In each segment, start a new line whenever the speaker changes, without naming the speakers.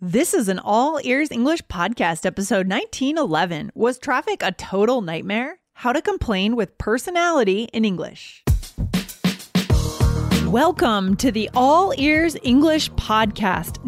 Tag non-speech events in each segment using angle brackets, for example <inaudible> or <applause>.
This is an all ears English podcast, episode 1911. Was traffic a total nightmare? How to complain with personality in English. Welcome to the All Ears English podcast,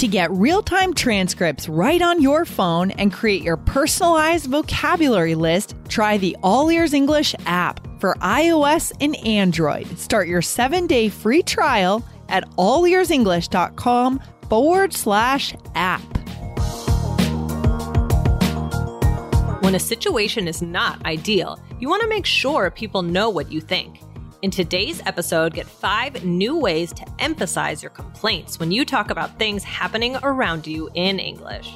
To get real time transcripts right on your phone and create your personalized vocabulary list, try the All Ears English app for iOS and Android. Start your seven day free trial at allearsenglish.com forward slash app.
When a situation is not ideal, you want to make sure people know what you think. In today's episode, get five new ways to emphasize your complaints when you talk about things happening around you in English.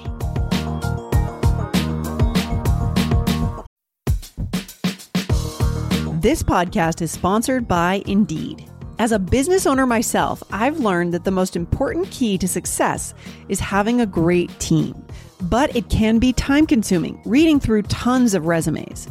This podcast is sponsored by Indeed. As a business owner myself, I've learned that the most important key to success is having a great team. But it can be time consuming reading through tons of resumes.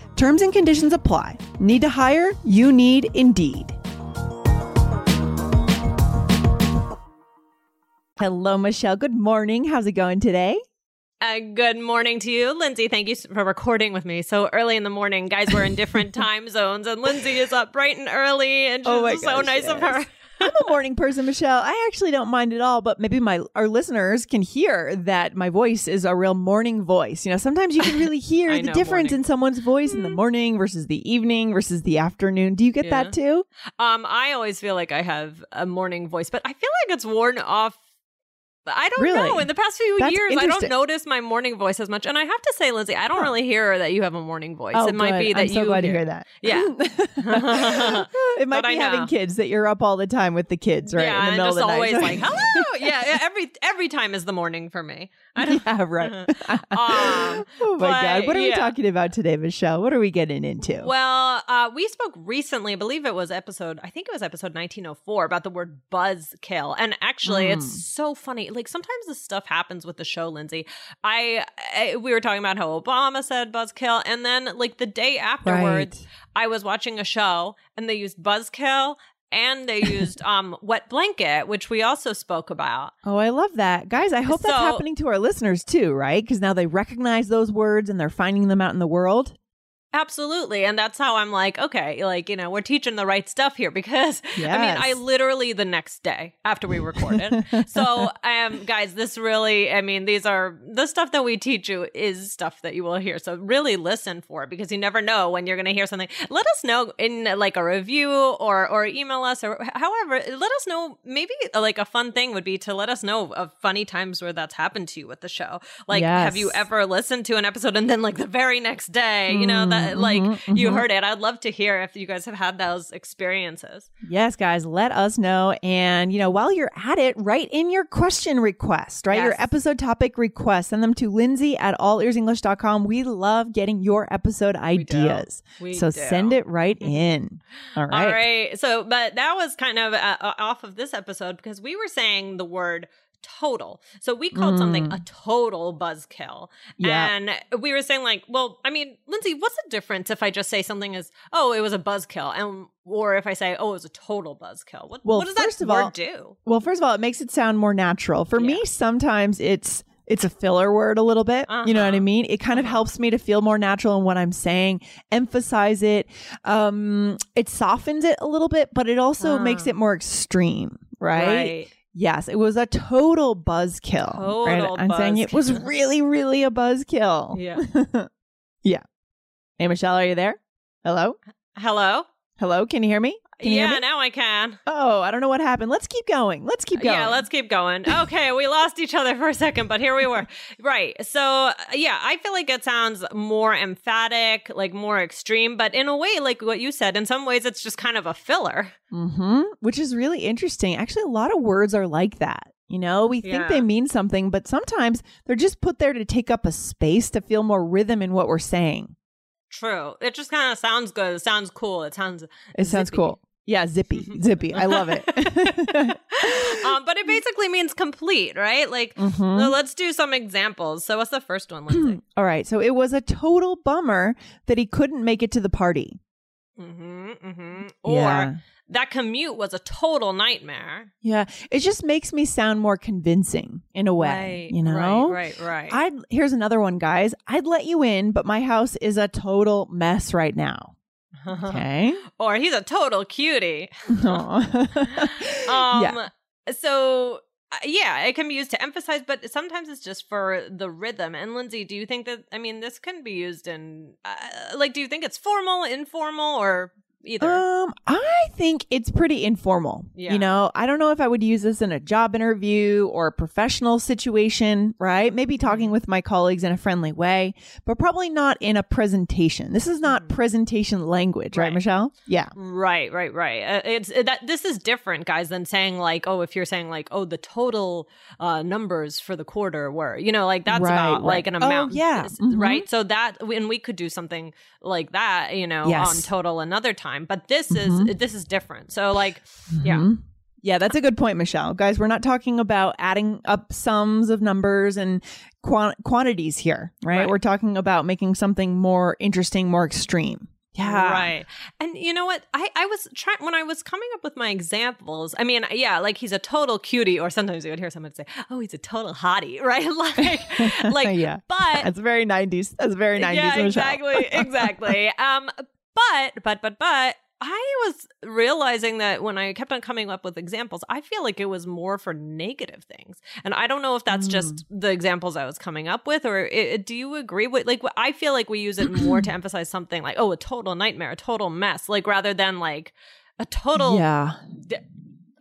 Terms and conditions apply. Need to hire? You need Indeed. Hello, Michelle. Good morning. How's it going today?
Uh, good morning to you, Lindsay. Thank you for recording with me so early in the morning. Guys, we're in different <laughs> time zones, and Lindsay is up bright and early, and
Oh
she's so
gosh,
nice of her.
I'm a morning person, Michelle. I actually don't mind at all, but maybe my our listeners can hear that my voice is a real morning voice. You know, sometimes you can really <laughs> hear the
know,
difference
morning.
in someone's voice in the morning versus the evening versus the afternoon. Do you get
Yeah.
that too?
Um, I always feel like I have a morning voice, but I feel like it's worn off. I don't
Really?
know. In the past few
That's
years, I don't notice my morning voice as much. And I have to say, Lindsay, I don't
Huh.
really hear that you have a morning voice.
Oh,
it might be that
I'm so
you
glad
hear.
to hear that.
Yeah. <laughs> <laughs>
it might
But
be having kids that you're up all the time with the kids, right?
Yeah,
in the
and just
of the
always
night.
like, <laughs> hello. Yeah, yeah, every every time is the morning for me. I don't,
yeah, right.
Um,
oh my
but,
god, what are we talking about today, Michelle? What are we getting into?
Well, uh, we spoke recently, I believe it was episode, I think it was episode 1904, about the word buzzkill. And actually,
Mm.
it's so funny. Like sometimes this stuff happens with the show, Lindsay. I, I we were talking about how Obama said buzzkill, and then like the day afterwards,
Right.
I was watching a show and they used buzzkill and they used <laughs> um wet blanket, which we also spoke about.
Oh, I love that. Guys, I hope that's happening to our listeners too, right? Because now they recognize those words and they're finding them out in the world.
Absolutely. And that's how I'm like, okay, like, you know, we're teaching the right stuff here because <laughs> I mean, I literally the next day after we recorded. so, <laughs> um, guys, this really, I mean, these are the stuff that we teach you is stuff that you will hear. So, really listen for it because you never know when you're going to hear something. Let us know in like a review or, or email us or however, let us know. Maybe like a fun thing would be to let us know of funny times where that's happened to you with the show. Like, have you ever listened to an episode and then like the very next day, you know, that like
mhm,
you
mhm.
heard it. I'd love to hear if you guys have had those experiences.
Yes, guys, let us know. And, you know, while you're at it, write in your question request, right? Your episode topic request. Send them to Lindsay at allearsenglish.com. We love getting your episode ideas.
We
so
do.
send it right <laughs> in. All right.
All right. So, but that was kind of uh, uh, off of this episode because we were saying the word total. So we called something
Mm.
a total buzzkill.
Yeah.
And we were saying like, well, I mean, Lindsay, what's the difference if I just say something is, oh, it was a buzzkill, and or if I say, oh, it was a total buzzkill? What,
Well,
what does that
first of
word
all-
do?
Well, first of all, it makes it sound more natural. For me, sometimes it's it's a filler word a little bit. You know what I
Uh-huh.
mean? It kind of
Uh-huh.
helps me to feel more natural in what I'm saying, emphasize it. Um, it softens it a little bit, but it also
Ah.
makes it more extreme, right? Yes, it was a total buzzkill. right?
Total
I'm saying it was really, really a buzzkill.
Yeah. <laughs> yeah.
Hey, Michelle, are you there? Hello?
Hello.
Hello? Can you hear me?
Yeah, now I can.
Oh, I don't know what happened. Let's keep going. Let's keep going.
Yeah, let's keep going. Okay, we lost each other for a second, but here we were. <laughs> Right. So, uh, yeah, I feel like it sounds more emphatic, like more extreme, but in a way, like what you said, in some ways, it's just kind of a filler.
hmm Which is really interesting. Actually, a lot of words are like that. You know, we think
Yeah.
they mean something, but sometimes they're just put there to take up a space to feel more rhythm in what we're saying.
True. It just kind of sounds good. It sounds cool. It sounds.
It sounds
zippy.
cool. Yeah, zippy, <laughs> zippy. I love it. <laughs>
um, but it <laughs> basically means complete, right? Like,
Mhm.
so let's do some examples. So, what's the first one, Lindsay?
All right. So it was a total bummer that he couldn't make it to the party.
mm-hmm, mm-hmm. Or
yeah.
that commute was a total nightmare.
Yeah. It just makes me sound more convincing in a way.
Right,
you know?
Right, right, right.
I'd here's another one, guys. I'd let you in, but my house is a total mess right now. Okay. <laughs>
or he's a total cutie. <laughs> <laughs> Um,
yeah.
So, uh, yeah, it can be used to emphasize, but sometimes it's just for the rhythm. And Lindsay, do you think that, I mean, this can be used in, uh, like, do you think it's formal, informal, or either?
Um, I think it's pretty informal.
Yeah.
You know, I don't know if I would use this in a job interview or a professional situation, right? Maybe talking
Mm-hmm.
with my colleagues in a friendly way, but probably not in a presentation. This is not
Mhm.
presentation language, right,
Right.
Michelle? Yeah.
Right, right, right. Uh, it's uh, that this is different, guys, than saying like, oh, if you're saying like, oh, the total uh, numbers for the quarter were, you know, like that's
Right,
about
right.
like an
Oh,
amount,
yeah.
This-
Mhm.
right? So that, and we could do something like that, you know,
Yes.
on total another time. But this
Mhm.
is this is different. So like, Yeah.
Mhm. Yeah, that's a good point, Michelle. Guys, we're not talking about adding up sums of numbers and quan- quantities here, right?
Right.
We're talking about making something more interesting, more extreme. Yeah.
Right. And you know what? I, I was trying when I was coming up with my examples. I mean, yeah, like he's a total cutie, or sometimes you would hear someone say, Oh, he's a total hottie, <laughs> right? <laughs> like like <laughs>
yeah.
but
That's very 90s. That's very 90s.
yeah,
Michelle.
exactly, exactly. um, but but but but I was realizing that when I kept on coming up with examples, I feel like it was more for negative things, and I don't know if that's just
Mm.
the examples I was coming up with, or i do you agree with like I feel like we use it more to <clears throat> emphasize something like oh a total nightmare, a total mess, like rather than like a total.
Yeah.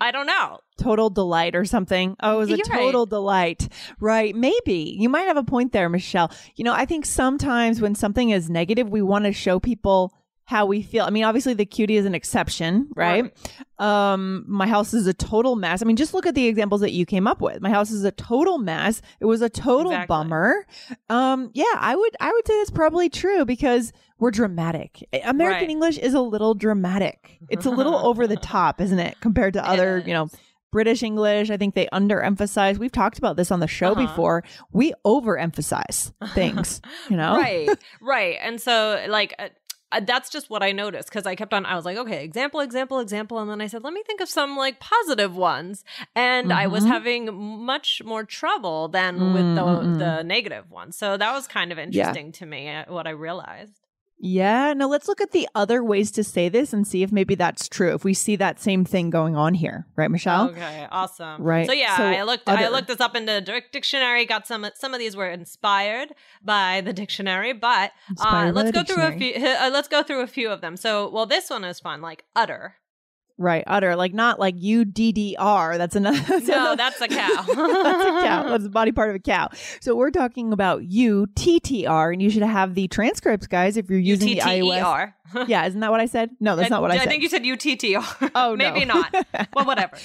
I don't know.
Total delight or something. Oh, it was a
You're right.
total delight. Right. Maybe. You might have a point there, Michelle. You know, I think sometimes when something is negative, we want to show people how we feel. I mean, obviously the cutie is an exception, right? Um, my house is a total mess. I mean, just look at the examples that you came up with. My house is a total mess. It was a total
Exactly.
bummer. Um, yeah, I would I would say that's probably true because we're dramatic. American
Right.
English is a little dramatic. It's a little over the <laughs> top, isn't it, compared to other, you know. British English. I think they underemphasize. We've talked about this on the show
Uh-huh.
before. We overemphasize things, <laughs> you know?
right right and so like uh, that's just what i noticed because i kept on i was like okay example example example and then i said let me think of some like positive ones and i was
Mhm.
having much more trouble than with the,
Mm-mm.
the negative ones so that was kind of interesting to me uh, what i realized
Yeah. Now let's look at the other ways to say this and see if maybe that's true. If we see that same thing going on here, right, Michelle?
okay awesome
Right.
so yeah
So
i looked i looked this up into Dic- dictionary got some some of these were inspired by the dictionary but uh, let's
the
go through a few <laughs> uh, let's go through a few of them so well this one is fun like utter
Right. Utter. Like not like U D D R. That's another. <laughs> That's
No,
another-
that's a cow. <laughs>
that's a cow. That's the body part of a cow. So we're talking about U T T R, and you should have the transcripts, guys, if you're using the iOS. <laughs> Yeah, isn't that what I said? No, that's not what I, said.
I think you said U-T-T-R.
Oh.
Maybe not. Well, whatever.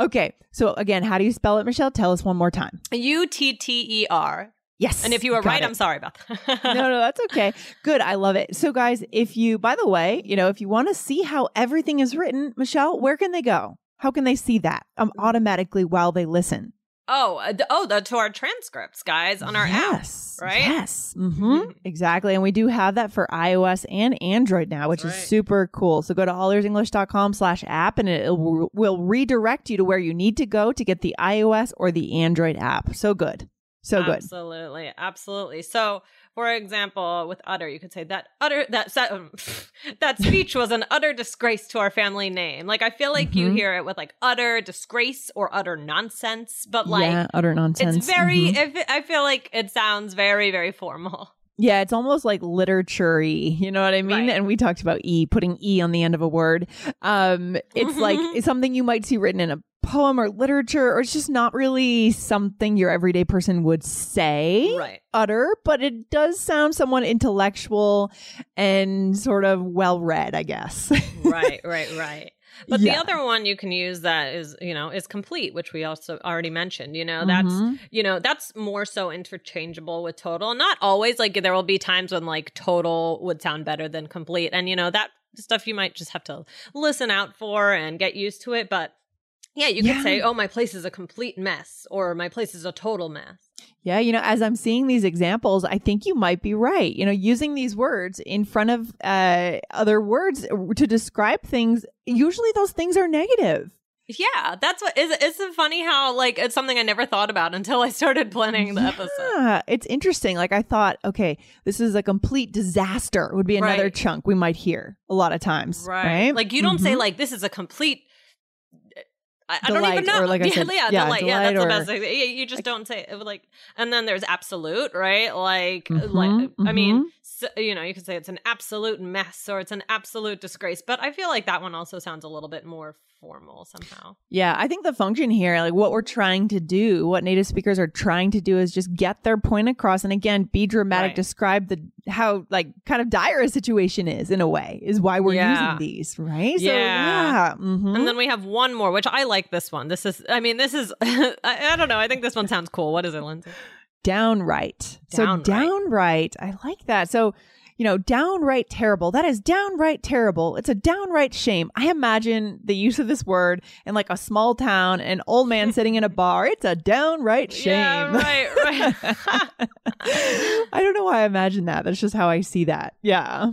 okay. So again, how do you spell it, Michelle? Tell us one more time.
U-T-T-E-R.
Yes.
And if you were right,
it.
I'm sorry about that. <laughs>
no, no, that's okay. Good. I love it. So, guys, if you, by the way, you know, if you want to see how everything is written, Michelle, where can they go? How can they see that um, automatically while they listen?
Oh, uh, oh, the, to our transcripts, guys, on our
yes,
app, right?
Yes, mm-hmm. exactly. And we do have that for iOS and Android now, which
That's
is
right.
super cool. So go to allearsenglish.com slash app and it will, will redirect you to where you need to go to get the iOS or the Android app. So good. So good.
Absolutely, absolutely. So, for example, with utter, you could say that utter that that, um, <laughs> that speech was an utter disgrace to our family name. Like I feel like you
Mhm.
hear it with like utter disgrace or utter nonsense, but like
yeah, utter nonsense.
it's very.
Mhm.
If I feel like it sounds very very formal.
Yeah, it's almost like literature You know what I mean?
Right.
And we talked about E, putting E on the end of a word. Um, it's like <laughs> it's something you might see written in a poem or literature, or it's just not really something your everyday person would say,
Right.
utter, but it does sound somewhat intellectual and sort of well read, I guess. <laughs>
right, right, right. But
Yeah.
the other one you can use that is, you know, is complete, which we also already mentioned. You know, that's
Mhm.
you know, that's more so interchangeable with total. Not always like there will be times when like total would sound better than complete. And you know, that stuff you might just have to listen out for and get used to it, but yeah, you
Yeah.
could say, "Oh, my place is a complete mess," or "My place is a total mess."
Yeah, you know, as I'm seeing these examples, I think you might be right. You know, using these words in front of uh, other words to describe things, usually those things are negative.
Yeah, that's what is. Isn't funny how like it's something I never thought about until I started planning the episode.
It's interesting. Like I thought, okay, this is a complete disaster. Would be another
Right.
chunk we might hear a lot of times, right?
Like you don't say
Mhm.
like this is a complete. I, I don't even know.
or like <laughs> I
yeah,
said,
yeah,
yeah,
delight. Yeah, that's
delight
the best. thing. You just don't say it. Like, and then there's absolute, right? Like,
Mhm,
like I mean,
mhm.
so, you know, you could say it's an absolute mess or it's an absolute disgrace. But I feel like that one also sounds a little bit more formal somehow.
Yeah, I think the function here, like what we're trying to do, what native speakers are trying to do is just get their point across and again be dramatic,
Right.
describe the how like kind of dire a situation is in a way, is why we're
Yeah.
using these, right?
Yeah.
So yeah. mhm.
And then we have one more, which I like this one. This is, I mean, this is, <laughs> I, I don't know. I think this one sounds cool. What is it, Lindsay?
Downright. So
Downright.
downright, I like that. So you know, downright terrible. That is downright terrible. It's a downright shame. I imagine the use of this word in like a small town, an old man sitting in a bar. It's a downright <laughs> shame.
Yeah, right, right. <laughs>
I don't know why I imagine that. That's just how I see that. Yeah.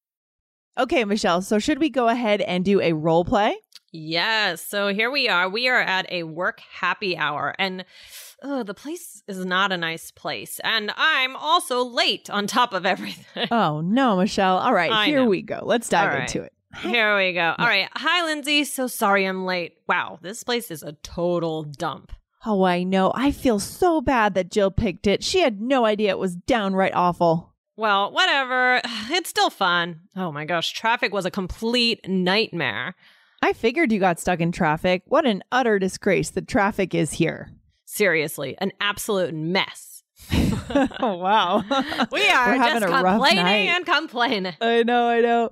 Okay, Michelle. So should we go ahead and do a role play?
Yes. So here we are. We are at a work happy hour, and oh, the place is not a nice place. And I'm also late on top of <laughs> everything.
Oh no, Michelle. All right,
I
here
know.
we go. Let's dive
right.
into it.
Here we go. All right. Hi, Lindsay. So sorry I'm late. Wow, this place is a total dump.
Oh, I know. I feel so bad that Jill picked it. She had no idea it was downright awful.
Well, whatever. <sighs> It's still fun. Oh my gosh, traffic was a complete nightmare.
I figured you got stuck in traffic. What an utter disgrace the traffic is here.
Seriously, an absolute mess. <laughs>
oh wow. <laughs>
We are
having
just
a rough
complaining
night.
and complaining.
I know, I know.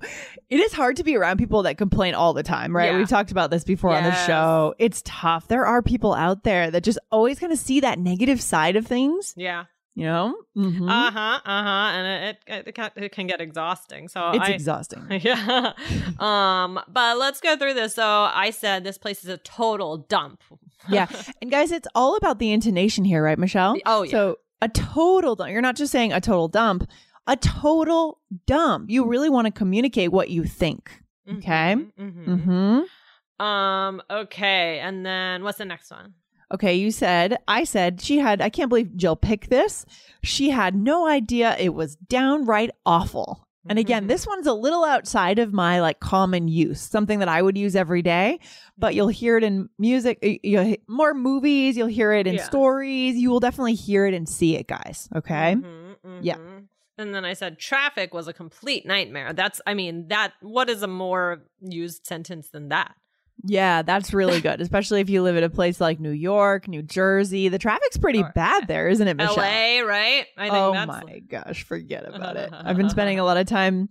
It is hard to be around people that complain all the time, right?
Yeah.
We've talked about this before on the show. It's tough. There are people out there that just always kind of see that negative side of things,
Yeah.
You know? Mhm.
Uh huh. Uh huh. And it, it it can, it can get exhausting. So
it's
I,
exhausting. <laughs>
yeah. <laughs> um. But let's go through this. So I said this place is a total dump.
yeah. <laughs> And guys, it's all about the intonation here, right, Michelle?
Oh, yeah.
So a total dump. You're not just saying a total dump, a total dump. You really want to communicate what you think. Okay.
hmm
Mm-hmm.
Um. Okay. And then what's the next one?
Okay, you said, I said she had, I can't believe Jill picked this. She had no idea it was downright awful. And again,
Mhm.
this one's a little outside of my like common use, something that I would use every day, but you'll hear it in music, you'll more movies, you'll hear it in
Yeah.
stories, you will definitely hear it and see it, guys. Okay.
Mhm,
Yeah.
mhm. And then I said traffic was a complete nightmare. That's. I mean that. What is a more used sentence than that?
Yeah, that's really <laughs> good, especially if you live in a place like New York, New Jersey. The traffic's pretty
Or-
bad there, isn't it, Michelle?
LA, right? I think
oh my gosh, forget about it. I've been spending a <laughs> lot of time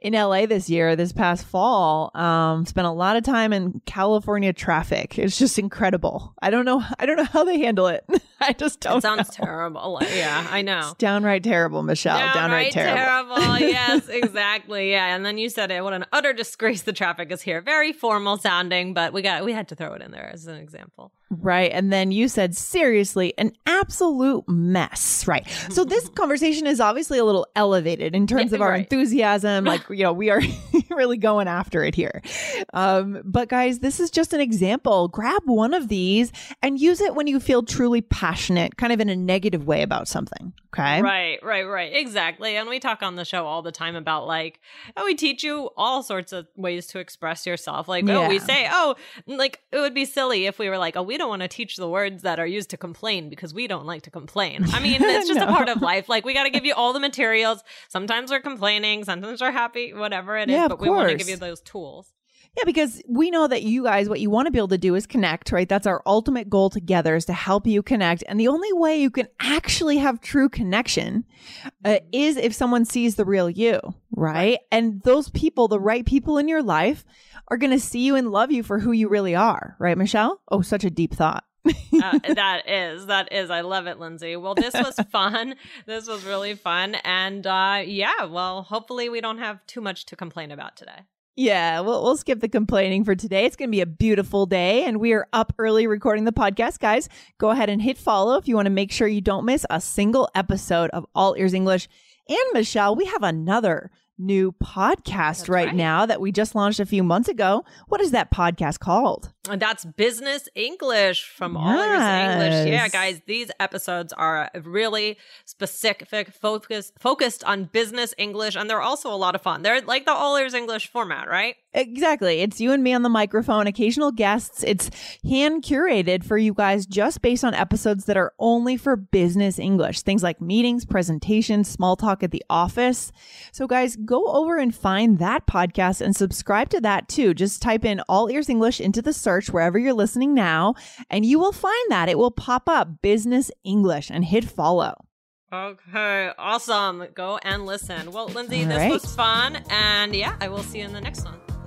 in LA this year, this past fall. Um, spent a lot of time in California traffic. It's just incredible. I don't know. I don't know how they handle it. <laughs> <laughs> I just don't.
It sounds
know.
terrible. Yeah, I know.
It's downright terrible, Michelle. Downright, terrible. <laughs>
yes, exactly. Yeah, and then you said it. What an utter disgrace the traffic is here. Very formal sounding, but we got we had to throw it in there as an example.
Right. And then you said, seriously, an absolute mess. Right. So this <laughs> conversation is obviously a little elevated in terms
Yeah,
of our
right.
enthusiasm. Like, you know, we are really going after it here. Um, but guys, this is just an example. Grab one of these and use it when you feel truly passionate, kind of in a negative way about something. Okay.
Right, right, right. Exactly. And we talk on the show all the time about like, oh, we teach you all sorts of ways to express yourself. Like, oh, we say, oh, like it would be silly if we were like, oh, we don't want to teach the words that are used to complain because we don't like to complain. I mean, <laughs> it's just a part of life. Like, we got to give you all the materials. Sometimes we're complaining, sometimes we're happy, whatever it is,
Yeah,
but we want to give you those tools.
Yeah, because we know that you guys, what you want to be able to do is connect, right? That's our ultimate goal together is to help you connect. And the only way you can actually have true connection uh, is if someone sees the real you, right? And those people, the right people in your life, are going to see you and love you for who you really are, right, Michelle? Oh, such a deep thought.
uh, <laughs> that is that is i love it lindsay well this was <laughs> fun this was really fun and uh yeah well hopefully we don't have too much to complain about today
Yeah, we'll, we'll skip the complaining for today. It's going to be a beautiful day, and we are up early recording the podcast, guys. Go ahead and hit follow if you want to make sure you don't miss a single episode of All Ears English. And Michelle, we have another new podcast right,
right.
now that we just launched a few months ago. What is that podcast called?
And that's business English from All Ears English. Yeah, guys, these episodes are really specific, focus, focused on business English, and they're also a lot of fun. They're like the All English format, right?
Exactly. It's you and me on the microphone, occasional guests. It's hand curated for you guys just based on episodes that are only for business English. Things like meetings, presentations, small talk at the office. So guys, go over and find that podcast and subscribe to that too. Just type in all ears English into the search wherever you're listening now and you will find that it will pop up business English and hit follow.
Okay, awesome. Go and listen. Well, Lindsay,
All
this
right.
was fun, and yeah, I will see you in the next one.